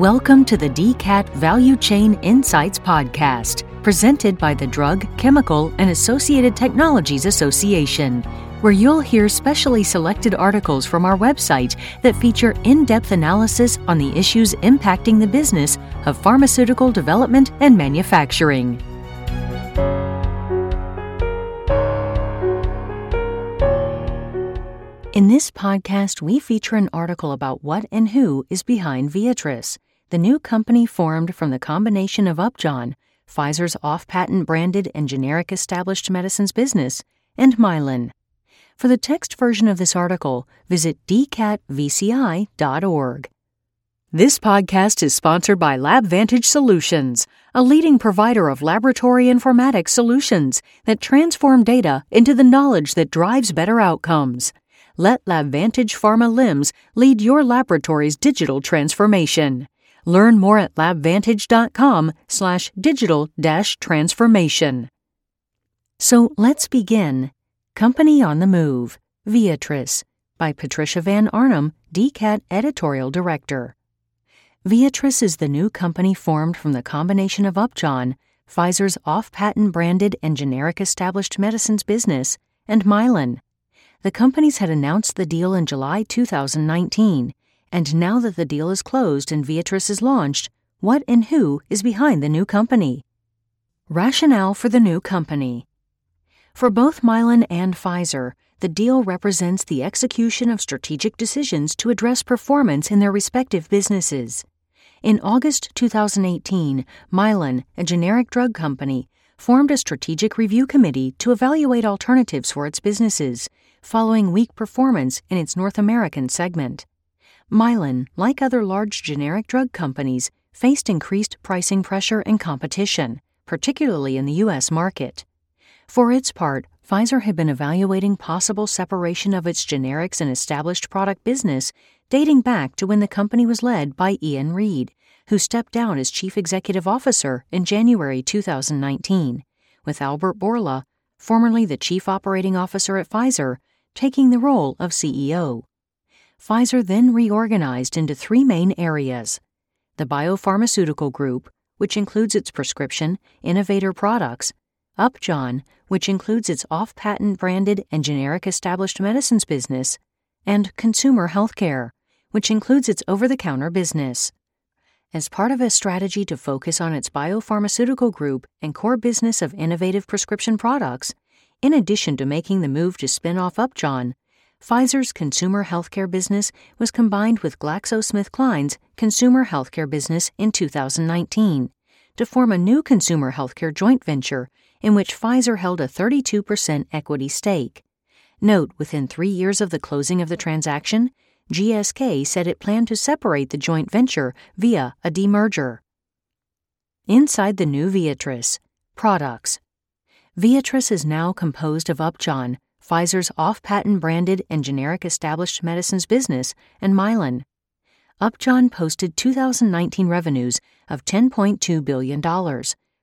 Welcome to the DCAT Value Chain Insights Podcast, presented by the Drug, Chemical, and Associated Technologies Association, where you'll hear specially selected articles from our website that feature in depth analysis on the issues impacting the business of pharmaceutical development and manufacturing. In this podcast, we feature an article about what and who is behind Viatris the new company formed from the combination of Upjohn, Pfizer's off patent branded and generic established medicines business, and Mylan. For the text version of this article, visit dcatvci.org. This podcast is sponsored by LabVantage Solutions, a leading provider of laboratory informatics solutions that transform data into the knowledge that drives better outcomes. Let LabVantage Pharma LIMS lead your laboratory's digital transformation. Learn more at labvantage.com slash digital dash transformation. So let's begin. Company on the Move, Viatris, by Patricia Van Arnum, DCAT Editorial Director. Viatris is the new company formed from the combination of Upjohn, Pfizer's off patent branded and generic established medicines business, and Mylan. The companies had announced the deal in July 2019 and now that the deal is closed and Viatris is launched, what and who is behind the new company? Rationale for the new company. For both Mylan and Pfizer, the deal represents the execution of strategic decisions to address performance in their respective businesses. In August 2018, Mylan, a generic drug company, formed a strategic review committee to evaluate alternatives for its businesses, following weak performance in its North American segment. Mylan, like other large generic drug companies, faced increased pricing pressure and competition, particularly in the U.S. market. For its part, Pfizer had been evaluating possible separation of its generics and established product business dating back to when the company was led by Ian Read, who stepped down as chief executive officer in January 2019, with Albert Bourla, formerly the chief operating officer at Pfizer, taking the role of CEO. Pfizer then reorganized into three main areas the biopharmaceutical group, which includes its prescription, innovator products, Upjohn, which includes its off patent branded and generic established medicines business, and consumer healthcare, which includes its over the counter business. As part of a strategy to focus on its biopharmaceutical group and core business of innovative prescription products, in addition to making the move to spin off Upjohn, Pfizer's consumer healthcare business was combined with GlaxoSmithKline's consumer healthcare business in 2019 to form a new consumer healthcare joint venture in which Pfizer held a 32% equity stake. Note, within three years of the closing of the transaction, GSK said it planned to separate the joint venture via a demerger. Inside the new Viatris Products Viatris is now composed of Upjohn, Pfizer's off patent branded and generic established medicines business, and Mylan. Upjohn posted 2019 revenues of $10.2 billion,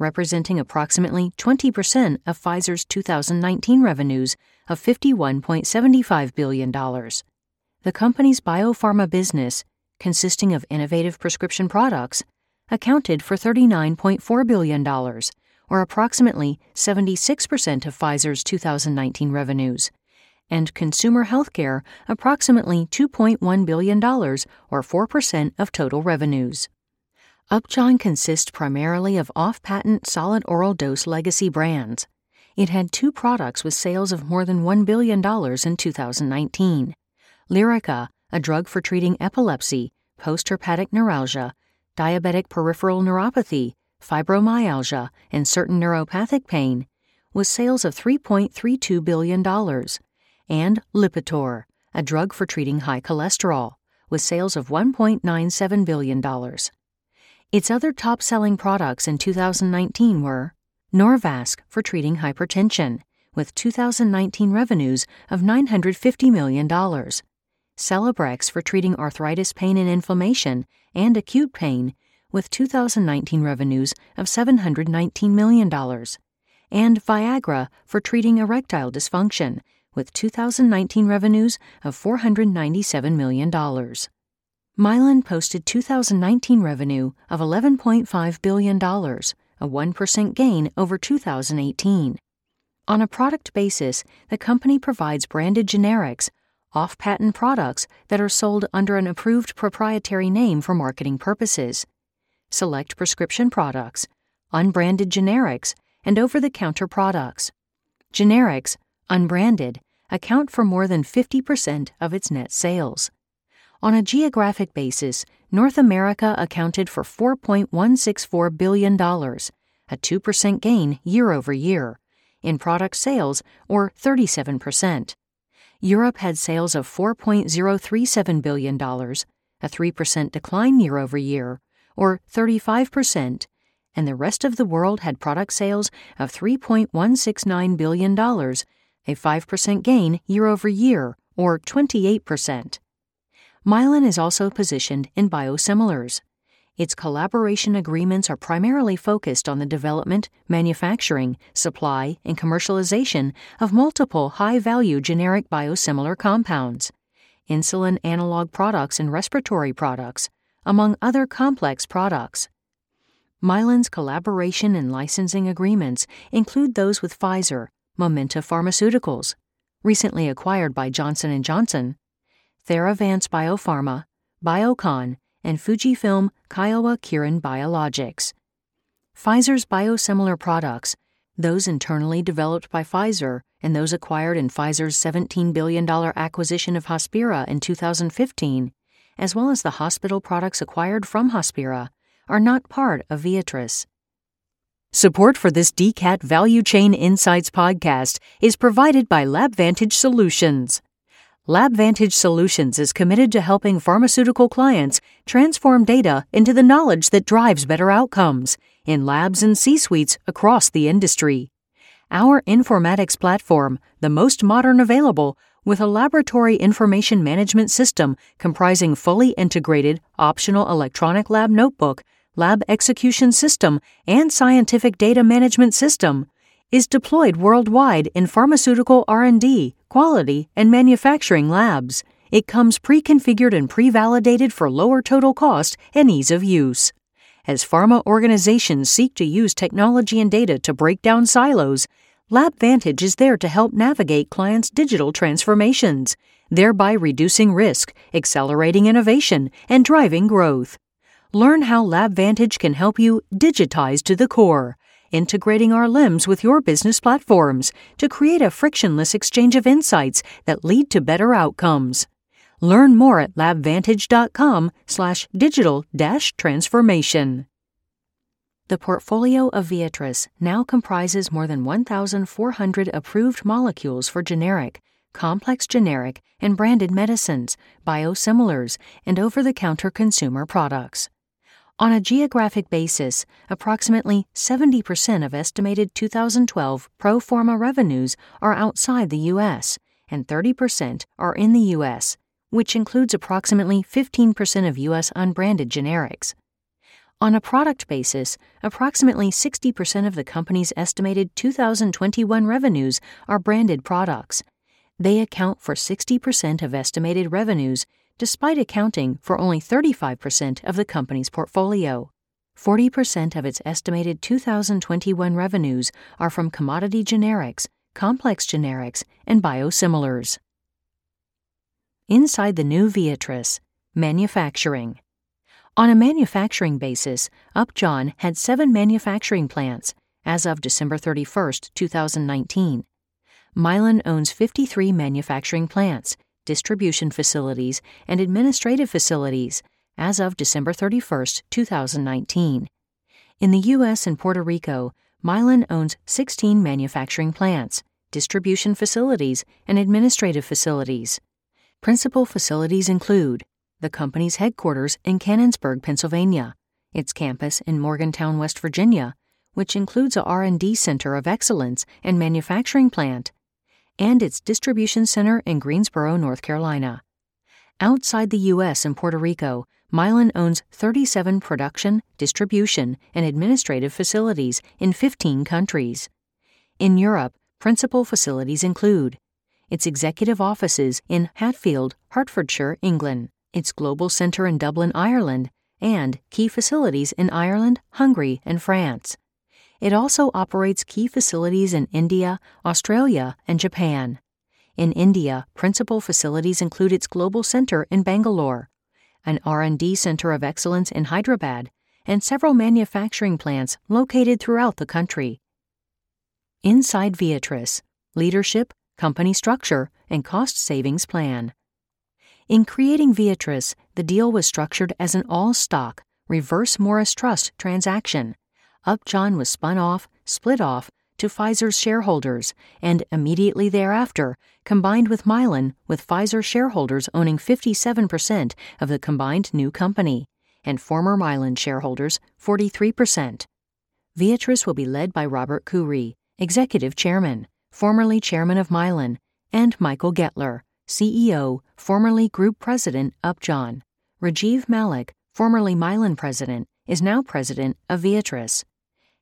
representing approximately 20% of Pfizer's 2019 revenues of $51.75 billion. The company's biopharma business, consisting of innovative prescription products, accounted for $39.4 billion or approximately 76% of Pfizer's 2019 revenues, and consumer healthcare approximately $2.1 billion or 4% of total revenues. Upjohn consists primarily of off patent solid oral dose legacy brands. It had two products with sales of more than $1 billion in 2019 Lyrica, a drug for treating epilepsy, postherpetic neuralgia, diabetic peripheral neuropathy, fibromyalgia, and certain neuropathic pain, with sales of $3.32 billion, and Lipitor, a drug for treating high cholesterol, with sales of $1.97 billion. Its other top selling products in 2019 were Norvasc for treating hypertension, with 2019 revenues of $950 million, Celebrex for treating arthritis pain and inflammation and acute pain, with 2019 revenues of $719 million, and Viagra for treating erectile dysfunction, with 2019 revenues of $497 million. Mylan posted 2019 revenue of $11.5 billion, a 1% gain over 2018. On a product basis, the company provides branded generics, off patent products that are sold under an approved proprietary name for marketing purposes, select prescription products, unbranded generics, and over the counter products. Generics, unbranded, account for more than 50% of its net sales. On a geographic basis, North America accounted for $4.164 billion, a 2% gain year over year, in product sales, or 37%. Europe had sales of $4.037 billion, a 3% decline year over year, or 35%, and the rest of the world had product sales of $3.169 billion, a 5% gain year over year, or 28%. Mylan is also positioned in biosimilars. Its collaboration agreements are primarily focused on the development, manufacturing, supply, and commercialization of multiple high value generic biosimilar compounds, insulin analog products, and respiratory products, among other complex products. Mylan's collaboration and licensing agreements include those with Pfizer, Momenta Pharmaceuticals, recently acquired by Johnson & Johnson, Theravance Biopharma, Biocon, and Fujifilm Kyowa Kirin Biologics. Pfizer's biosimilar products, those internally developed by Pfizer and those acquired in Pfizer's $17 billion acquisition of Hospira in 2015, as well as the hospital products acquired from Hospira, are not part of Viatris. Support for this DCAT Value Chain Insights podcast is provided by LabVantage Solutions. LabVantage Solutions is committed to helping pharmaceutical clients transform data into the knowledge that drives better outcomes in labs and C suites across the industry. Our informatics platform, the most modern available, with a laboratory information management system comprising fully integrated, optional electronic lab notebook, lab execution system, and scientific data management system, is deployed worldwide in pharmaceutical R&D, quality, and manufacturing labs. It comes pre-configured and pre-validated for lower total cost and ease of use. As pharma organizations seek to use technology and data to break down silos, LabVantage is there to help navigate clients' digital transformations, thereby reducing risk, accelerating innovation, and driving growth. Learn how LabVantage can help you digitize to the core integrating our LIMS with your business platforms to create a frictionless exchange of insights that lead to better outcomes. Learn more at labvantage.com slash digital dash transformation. The portfolio of Viatris now comprises more than 1,400 approved molecules for generic, complex generic, and branded medicines, biosimilars, and over the counter consumer products. On a geographic basis, approximately 70% of estimated 2012 pro forma revenues are outside the U.S., and 30% are in the U.S., which includes approximately 15% of U.S. unbranded generics. On a product basis, approximately 60% of the company's estimated 2021 revenues are branded products. They account for 60% of estimated revenues despite accounting for only 35% of the company's portfolio. 40% of its estimated 2021 revenues are from commodity generics, complex generics, and biosimilars. Inside the new Viatris, manufacturing. On a manufacturing basis, Upjohn had seven manufacturing plants as of December 31, 2019. Mylan owns 53 manufacturing plants, distribution facilities, and administrative facilities as of December 31, 2019. In the U.S. and Puerto Rico, Mylan owns 16 manufacturing plants, distribution facilities, and administrative facilities. Principal facilities include the company's headquarters in Canonsburg, Pennsylvania, its campus in Morgantown, West Virginia, which includes a R&D center of excellence and manufacturing plant, and its distribution center in Greensboro, North Carolina. Outside the U.S. and Puerto Rico, Mylan owns 37 production, distribution, and administrative facilities in 15 countries. In Europe, principal facilities include its executive offices in Hatfield, Hertfordshire, England, its global center in Dublin, Ireland, and key facilities in Ireland, Hungary, and France. It also operates key facilities in India, Australia, and Japan. In India, principal facilities include its global center in Bangalore, an R&D center of excellence in Hyderabad, and several manufacturing plants located throughout the country. Inside Viatris, leadership, company structure, and cost savings plan. In creating Viatris, the deal was structured as an all stock, reverse Morris Trust transaction. Upjohn was spun off, split off, to Pfizer's shareholders, and immediately thereafter combined with Mylan, with Pfizer shareholders owning 57% of the combined new company, and former Mylan shareholders 43%. Viatris will be led by Robert Coury, Executive Chairman, formerly Chairman of Mylan, and Michael Goettler, CEO, formerly Group President, Upjohn. Rajiv Malik, formerly Mylan President, is now President of Viatris.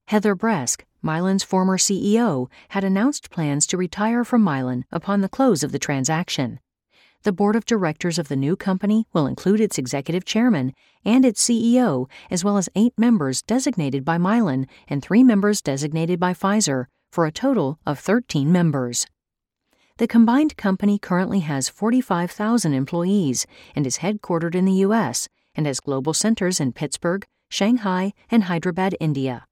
Heather Bresk, Mylan's former CEO, had announced plans to retire from Mylan upon the close of the transaction. The board of directors of the new company will include its executive chairman and its CEO, as well as eight members designated by Mylan and three members designated by Pfizer, for a total of 13 members. The combined company currently has 45,000 employees and is headquartered in the U.S. and has global centers in Pittsburgh, Shanghai, and Hyderabad, India.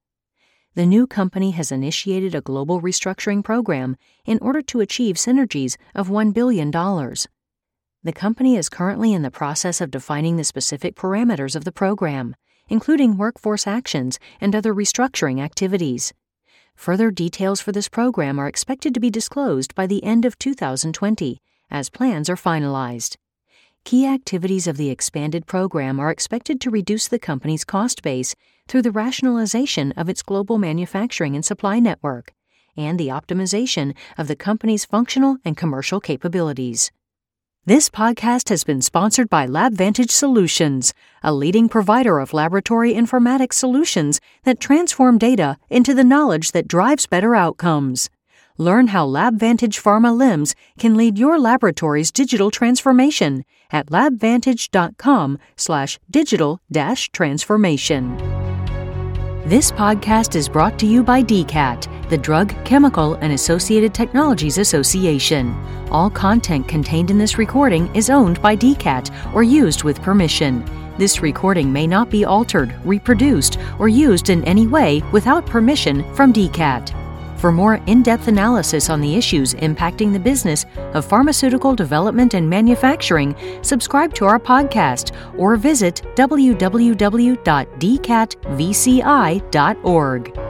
The new company has initiated a global restructuring program in order to achieve synergies of $1 billion. The company is currently in the process of defining the specific parameters of the program, including workforce actions and other restructuring activities. Further details for this program are expected to be disclosed by the end of 2020 as plans are finalized. Key activities of the expanded program are expected to reduce the company's cost base through the rationalization of its global manufacturing and supply network and the optimization of the company's functional and commercial capabilities. This podcast has been sponsored by LabVantage Solutions, a leading provider of laboratory informatics solutions that transform data into the knowledge that drives better outcomes. Learn how LabVantage Pharma LIMS can lead your laboratory's digital transformation at labvantage.com/digital-transformation. This podcast is brought to you by DCAT the Drug, Chemical, and Associated Technologies Association. All content contained in this recording is owned by DCAT or used with permission. This recording may not be altered, reproduced, or used in any way without permission from DCAT. For more in depth analysis on the issues impacting the business of pharmaceutical development and manufacturing, subscribe to our podcast or visit www.dcatvci.org.